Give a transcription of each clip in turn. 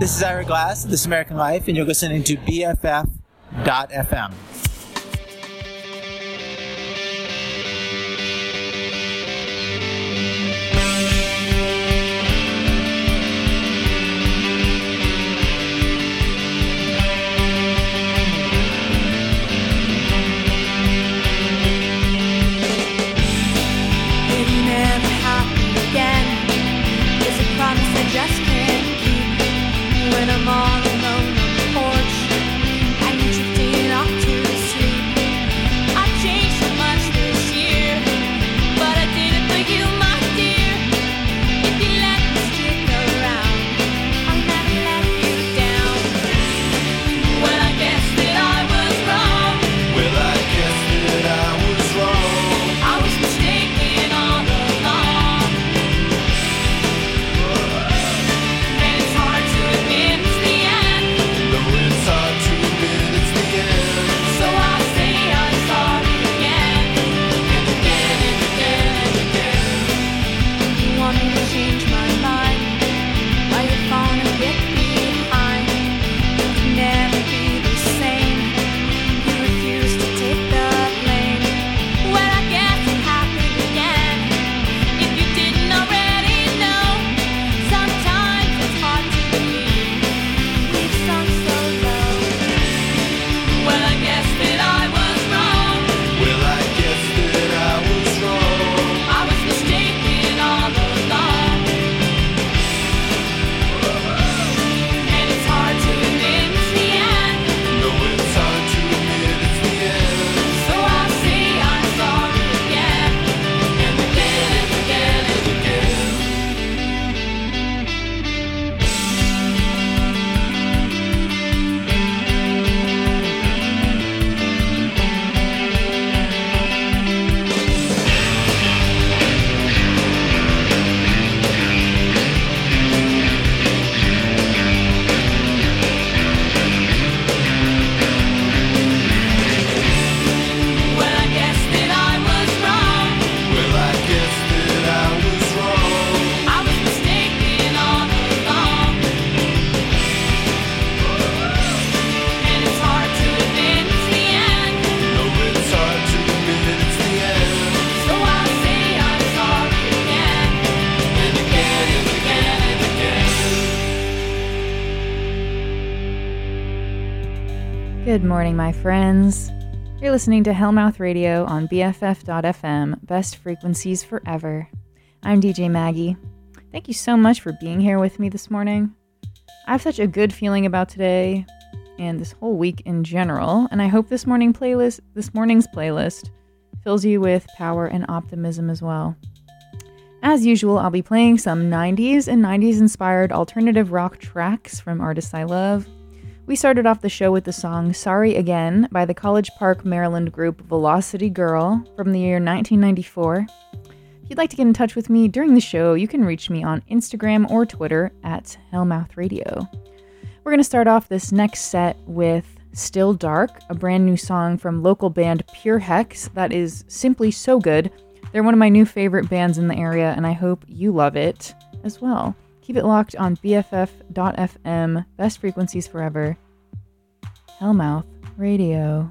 This is Ira Glass, This American Life, and you're listening to BFF.FM. morning, my friends. You're listening to Hellmouth Radio on BFF.FM, best frequencies forever. I'm DJ Maggie. Thank you so much for being here with me this morning. I have such a good feeling about today and this whole week in general, and I hope this morning playlist, this morning's playlist, fills you with power and optimism as well. As usual, I'll be playing some 90s and 90s inspired alternative rock tracks from artists I love. We started off the show with the song Sorry Again by the College Park, Maryland group Velocity Girl from the year 1994. If you'd like to get in touch with me during the show, you can reach me on Instagram or Twitter at Hellmouth Radio. We're going to start off this next set with Still Dark, a brand new song from local band Pure Hex that is simply so good. They're one of my new favorite bands in the area, and I hope you love it as well. Keep it locked on BFF.FM, best frequencies forever. Hellmouth Radio.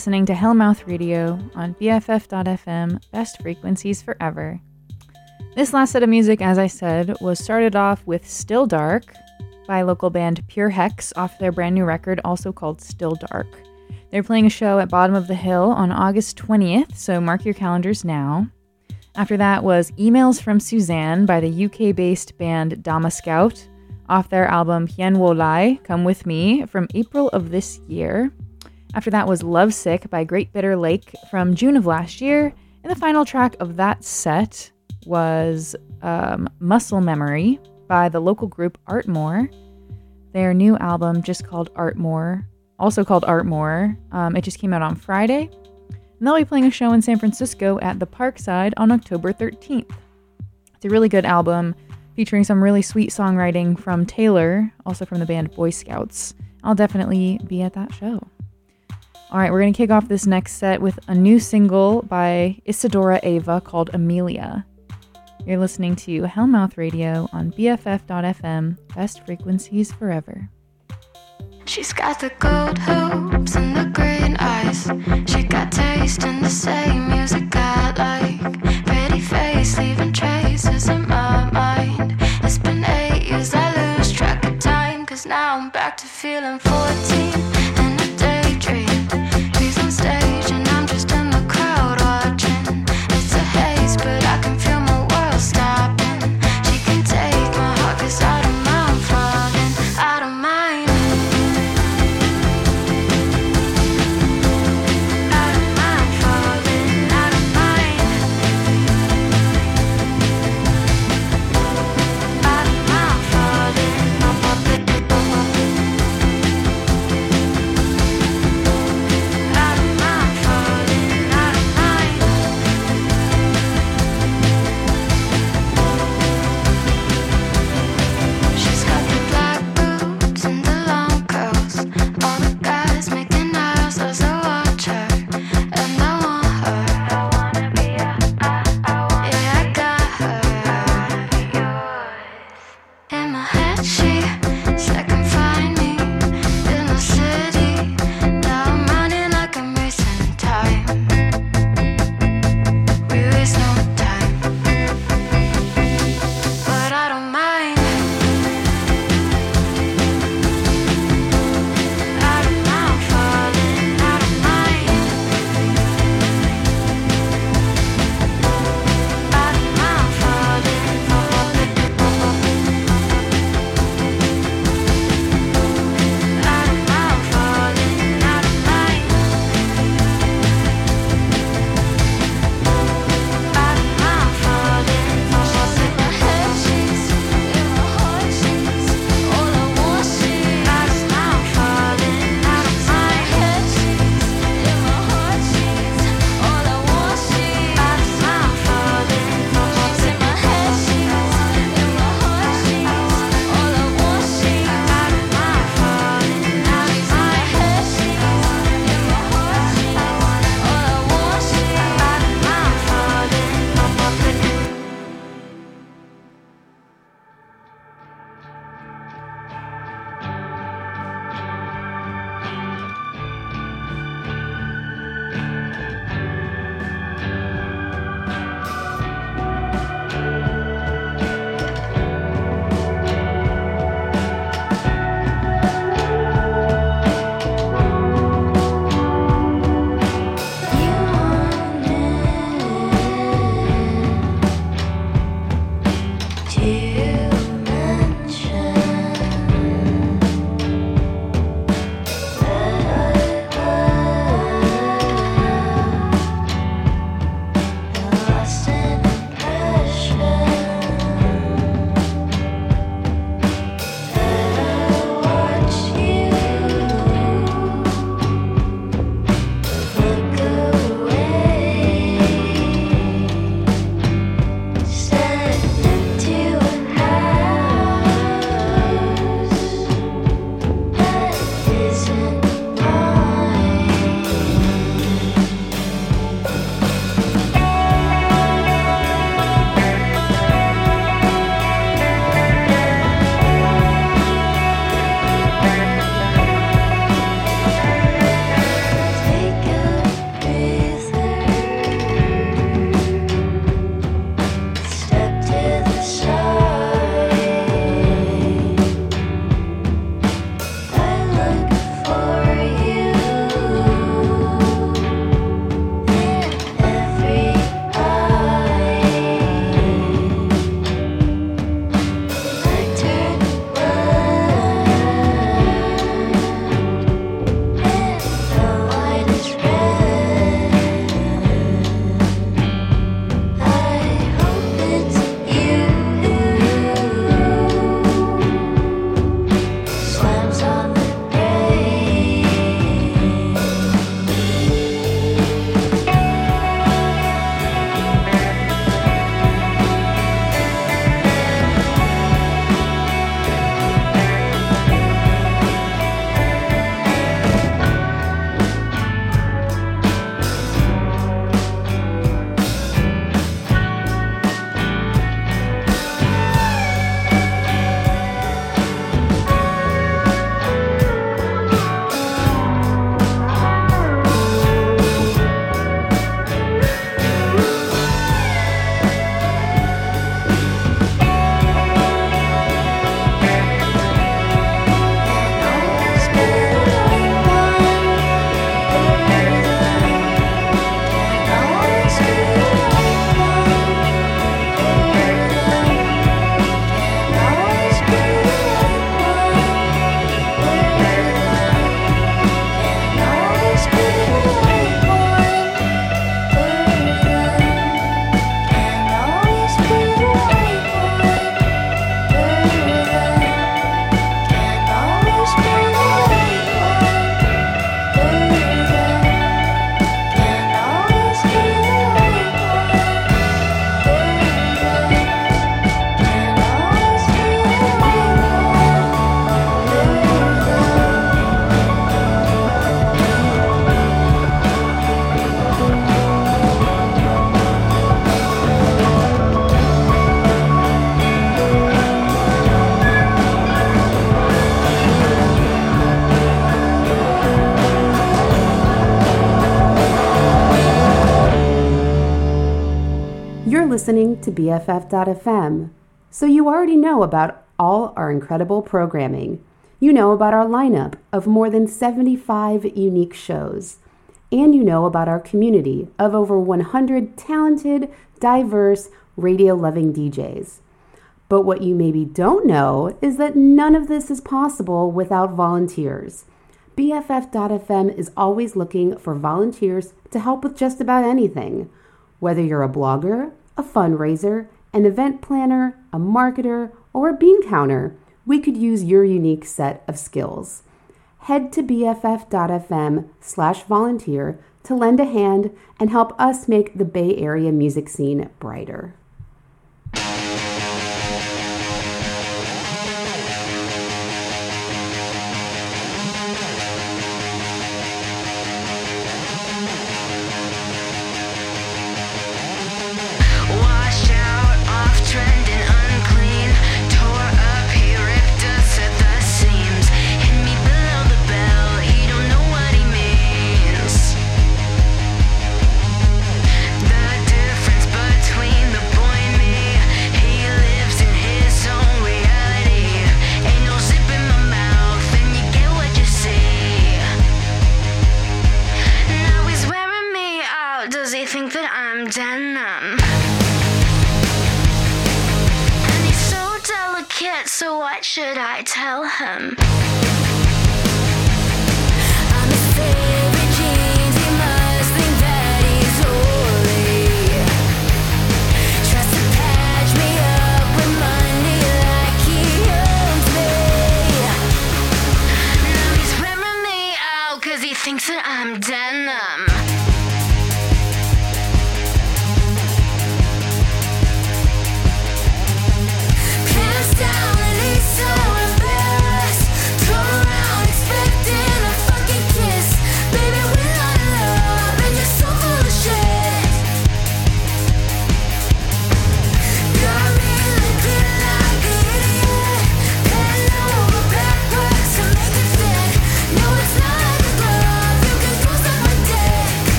listening to Hellmouth Radio on BFF.fm, best frequencies forever. This last set of music, as I said, was started off with Still Dark by local band Pure Hex off their brand new record, also called Still Dark. They're playing a show at Bottom of the Hill on August 20th, so mark your calendars now. After that was Emails from Suzanne by the UK based band Dama Scout off their album Hien Wo Lai, Come With Me, from April of this year. After that was Lovesick by Great Bitter Lake from June of last year. And the final track of that set was um, Muscle Memory by the local group Art Moore. Their new album, just called Art Moore, also called Art Moore, um, it just came out on Friday. And they'll be playing a show in San Francisco at the Parkside on October 13th. It's a really good album featuring some really sweet songwriting from Taylor, also from the band Boy Scouts. I'll definitely be at that show. All right, we're going to kick off this next set with a new single by Issadora Ava called Emilia. You're listening to Hellmouth Radio on BFF.fm, best frequencies forever. She's got the gold hoops and the green eyes. She got taste in the same music I like. Pretty face leaving traces in my mind. It's been eight years, I lose track of time. Cause now I'm back to feeling 14 listening to BFF.fm, so you already know about all our incredible programming. You know about our lineup of more than 75 unique shows, and you know about our community of over 100 talented, diverse, radio loving DJs. But what you maybe don't know is that none of this is possible without volunteers. BFF.fm is always looking for volunteers to help with just about anything. Whether you're a blogger, a fundraiser, an event planner, a marketer, or a bean counter, we could use your unique set of skills. Head to bff.fm slash volunteer to lend a hand and help us make the Bay Area music scene brighter.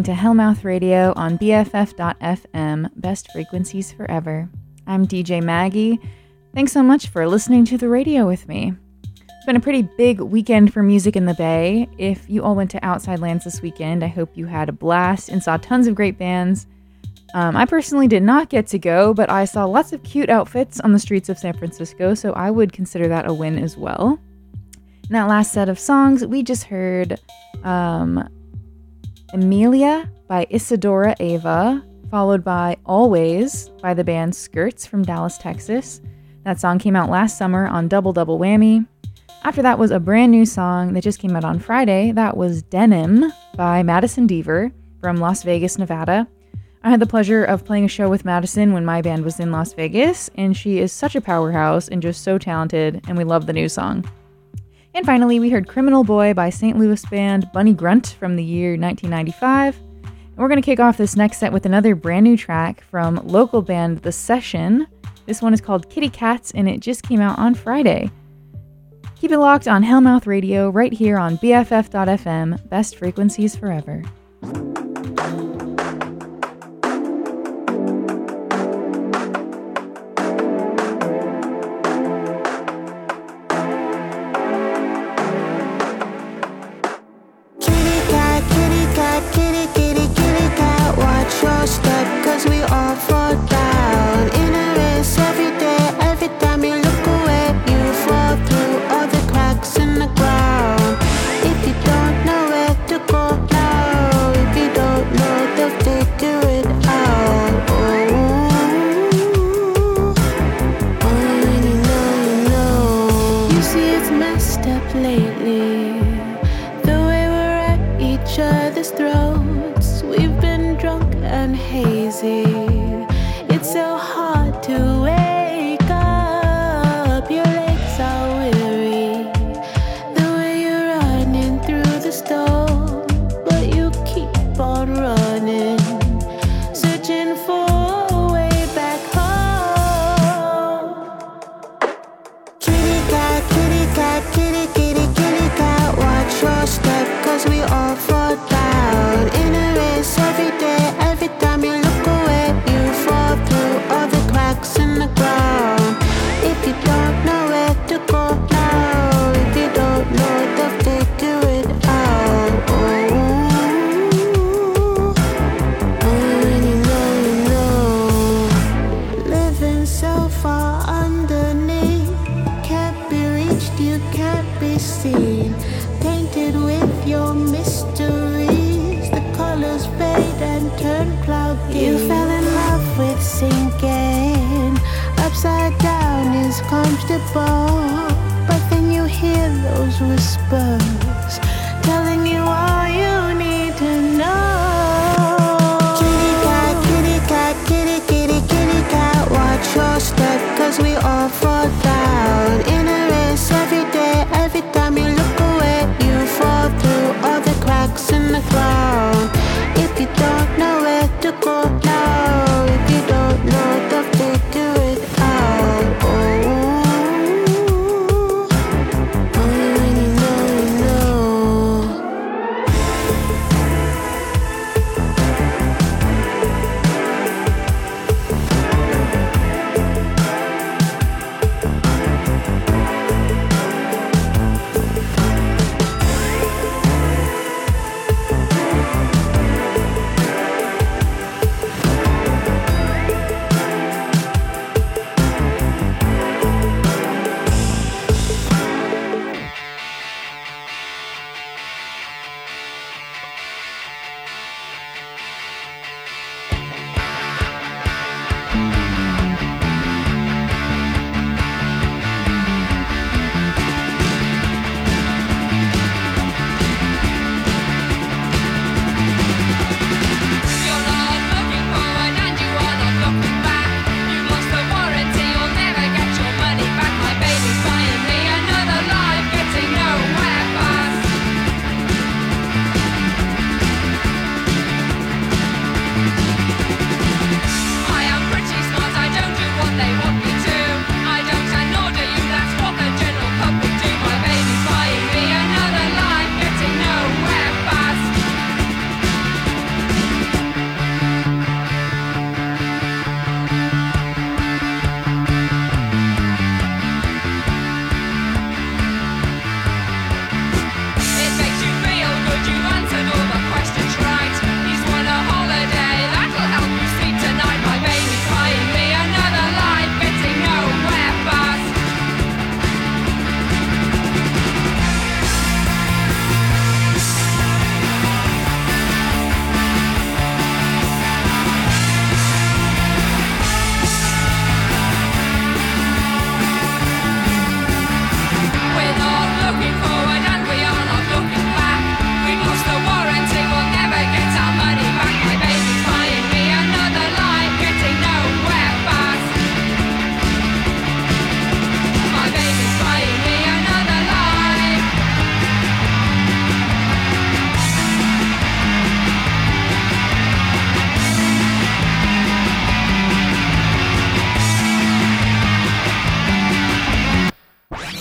Listening to Hellmouth Radio on BFF.FM, best frequencies forever. I'm DJ Maggie. Thanks so much for listening to the radio with me. It's been a pretty big weekend for music in the Bay. If you all went to Outside Lands this weekend, I hope you had a blast and saw tons of great bands. Um, I personally did not get to go, but I saw lots of cute outfits on the streets of San Francisco, so I would consider that a win as well. In that last set of songs, we just heard um, Emilia by Issadora Ava, followed by Always by the band Skirts from Dallas, Texas. That song came out last summer on Double Double Whammy. After that was a brand new song that just came out on Friday. That was Denim by Madison Deaver from Las Vegas, Nevada. I had the pleasure of playing a show with Madison when my band was in Las Vegas, and she is such a powerhouse and just so talented, and we love the new song. And finally, we heard Criminal Boy by St. Louis band Bunnygrunt from the year 1995. And we're going to kick off this next set with another brand new track from local band The Seshen. This one is called Kitty Kats, and it just came out on Friday. Keep it locked on Hellmouth Radio right here on BFF.FM, best frequencies forever. Comfortable, but then you hear those whispers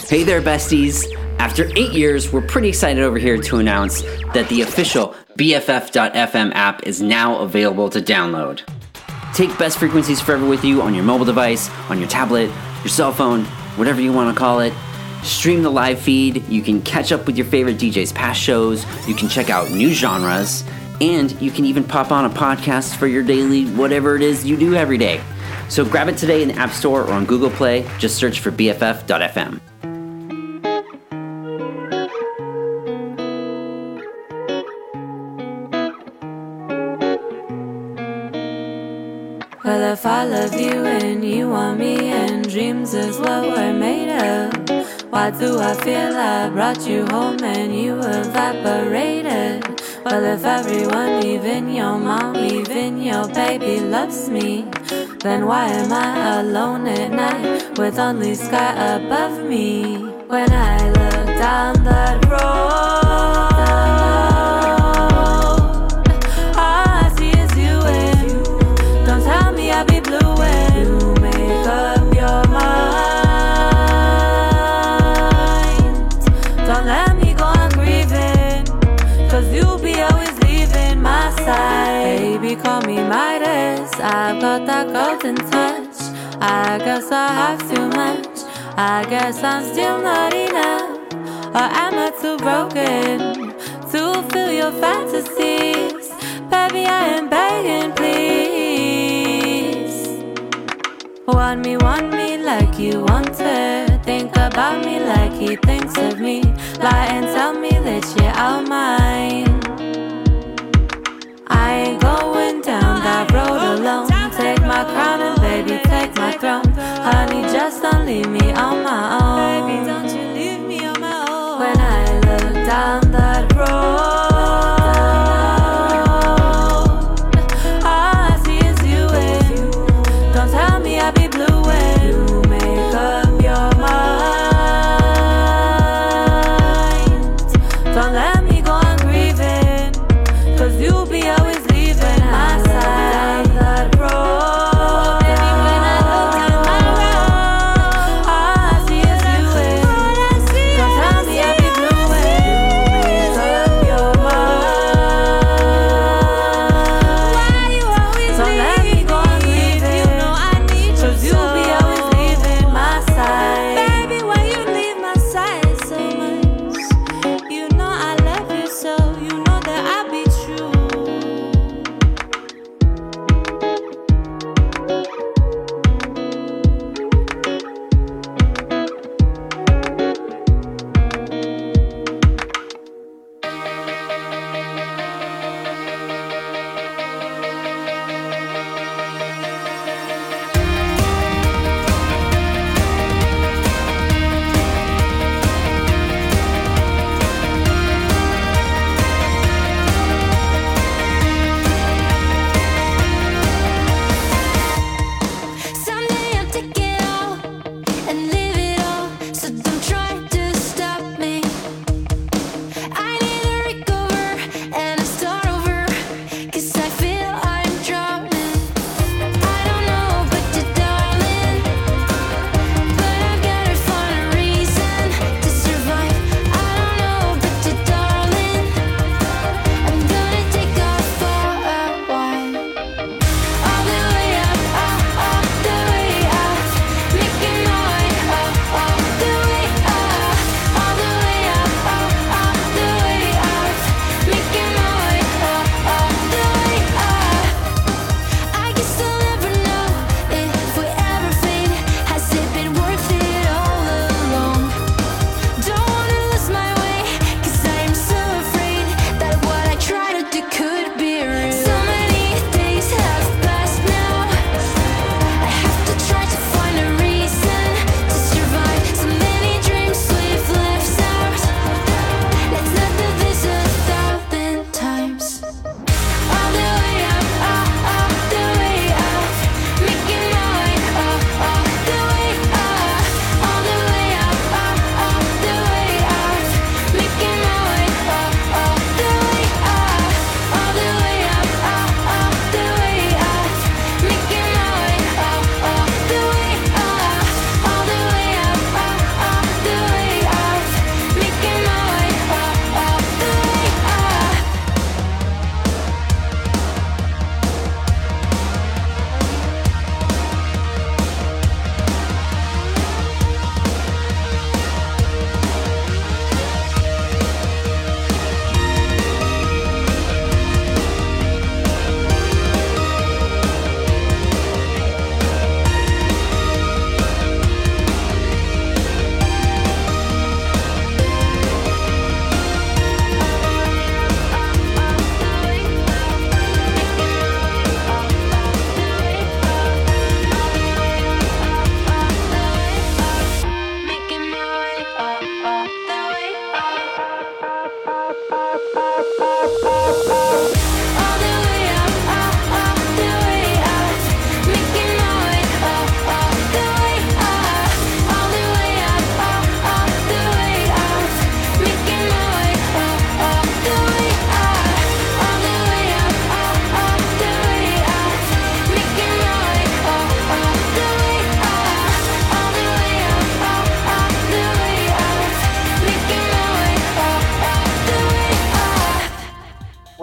Hey there, besties. After eight years, we're pretty excited over here to announce that the official BFF.FM app is now available to download. Take Best Frequencies Forever with you on your mobile device, on your tablet, your cell phone, whatever you want to call it. Stream the live feed. You can catch up with your favorite DJs' past shows. You can check out new genres. And you can even pop on a podcast for your daily whatever it is you do every day. So grab it today in the App Store or on Google Play. Just search for BFF.FM. I love you and you want me, and dreams is what we're made of, why do I feel I brought you home and you evaporated? Well, if everyone, even your mom, even your baby, loves me, then why am I alone at night with only sky above me? When I look down that road, I've got that golden touch. I guess I have too much. I guess I'm still not enough. Or am I too broken to feel your fantasies? Baby, I am begging, please. Want me, want me like you want her. Think about me like he thinks of me. Lie and tell me that you're all mine. I ain't going down that road alone. Take my crown and baby, take my throne. Honey, just don't leave me on my own. Baby, don't you leave me on my own. When I look down that road,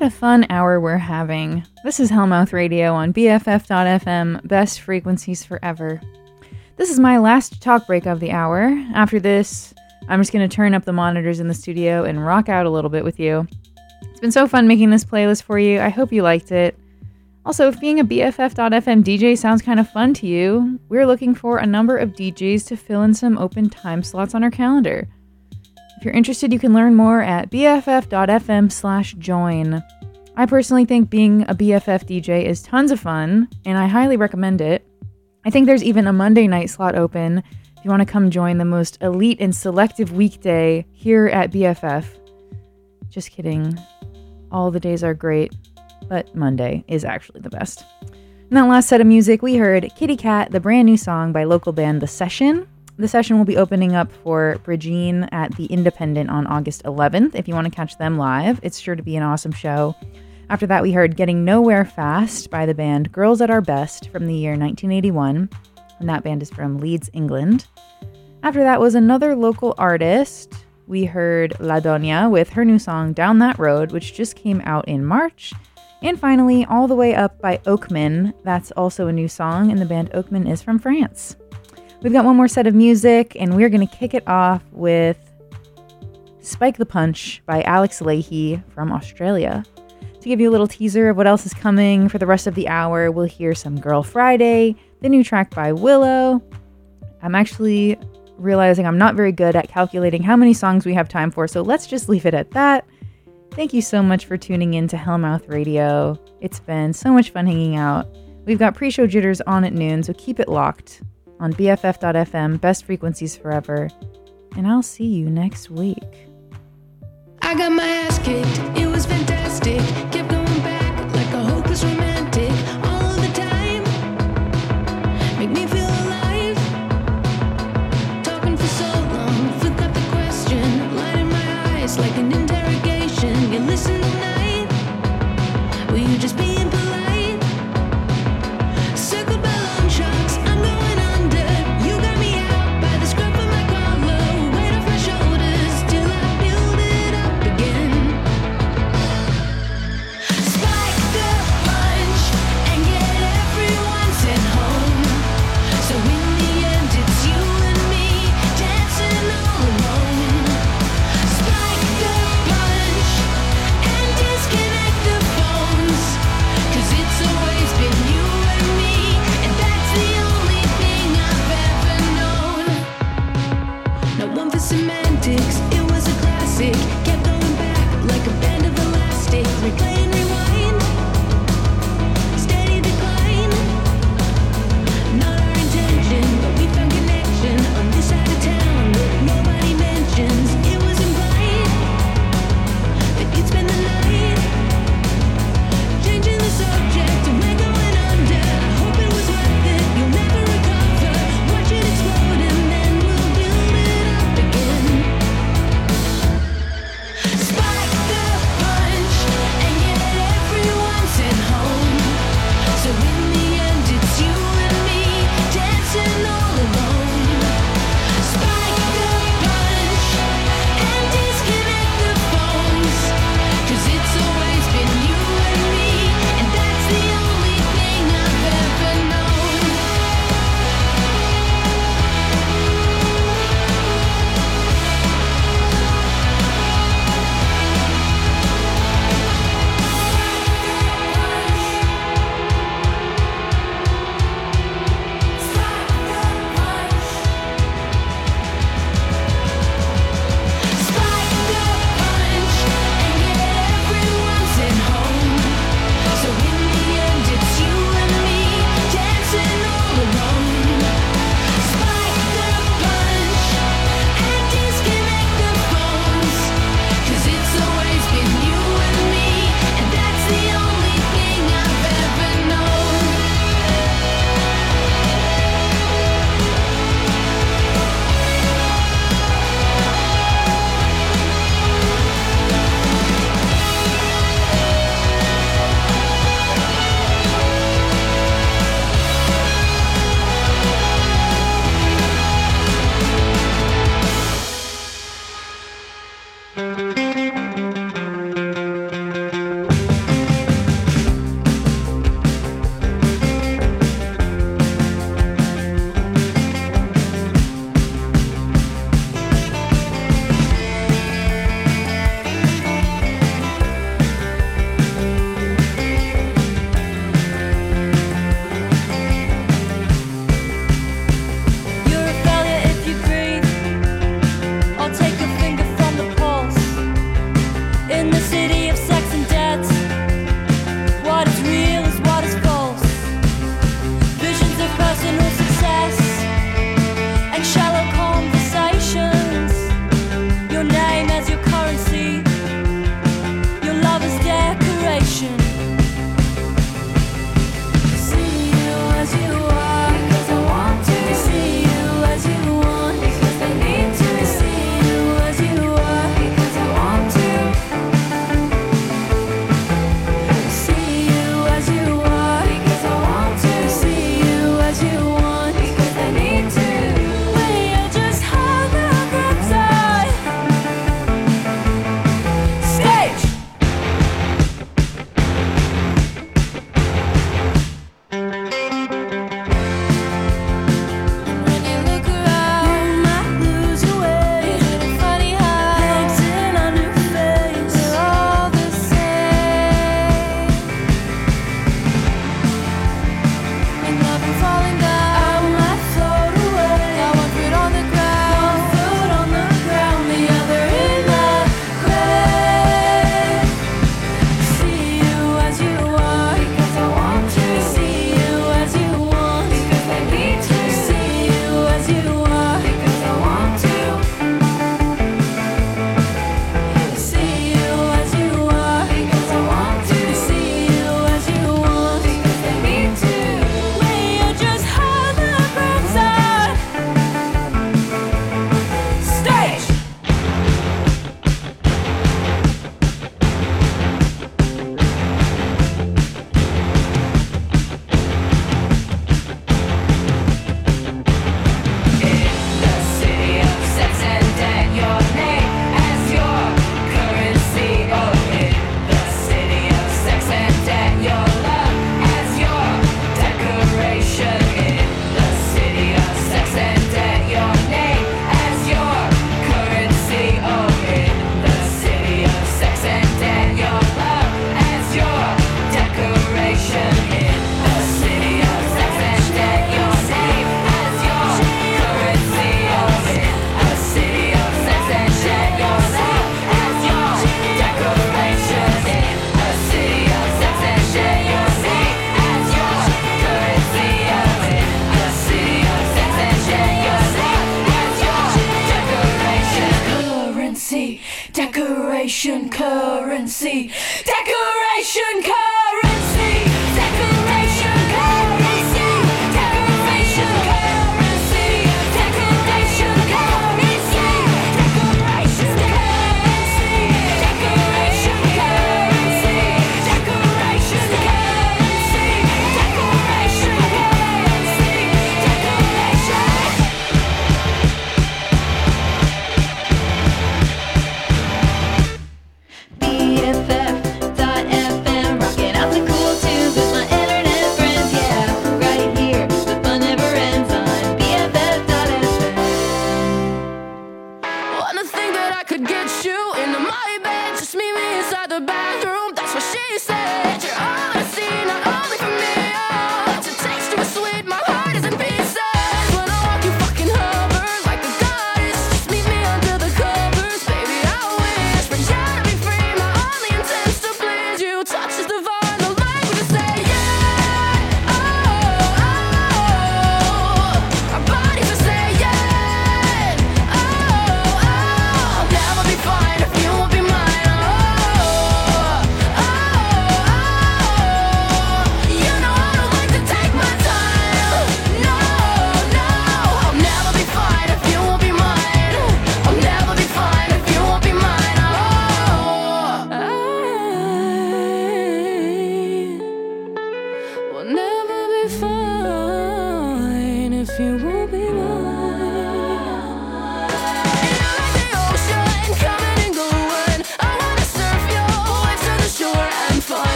What a fun hour we're having. This is Hellmouth Radio on BFF.FM, best frequencies forever. This is my last talk break of the hour. After this, I'm just going to turn up the monitors in the studio and rock out a little bit with you. It's been so fun making this playlist for you. I hope you liked it. Also, if being a BFF.FM DJ sounds kind of fun to you, we're looking for a number of DJs to fill in some open time slots on our calendar. If you're interested, you can learn more at bff.fm slash join. I personally think being a BFF DJ is tons of fun, and I highly recommend it. I think there's even a Monday night slot open if you want to come join the most elite and selective weekday here at BFF. Just kidding. All the days are great, but Monday is actually the best. In that last set of music, we heard Kitty Kat, the brand new song by local band The Seshen. The Seshen will be opening up for Brigitte at the Independent on August 11th. If you want to catch them live, it's sure to be an awesome show. After that, we heard Getting Nowhere Fast by the band Girls at Our Best from the year 1981, and that band is from Leeds, England. After that was another local artist. We heard La Doña with her new song Down That Road, which just came out in March. And finally, All the Way Up by Oakman. That's also a new song, and the band Oakman is from France. We've got one more set of music, and we're going to kick it off with Spike the Punch by Alex Lahey from Australia. To give you a little teaser of what else is coming for the rest of the hour, we'll hear some Girl Friday, the new track by Willow. I'm actually realizing I'm not very good at calculating how many songs we have time for, so let's just leave it at that. Thank you so much for tuning in to Hellmouth Radio. It's been so much fun hanging out. We've got pre show jitters on at noon, so keep it locked on BFF.FM, best frequencies forever. And I'll see you next week. I got my ass kicked, it was fantastic. Kept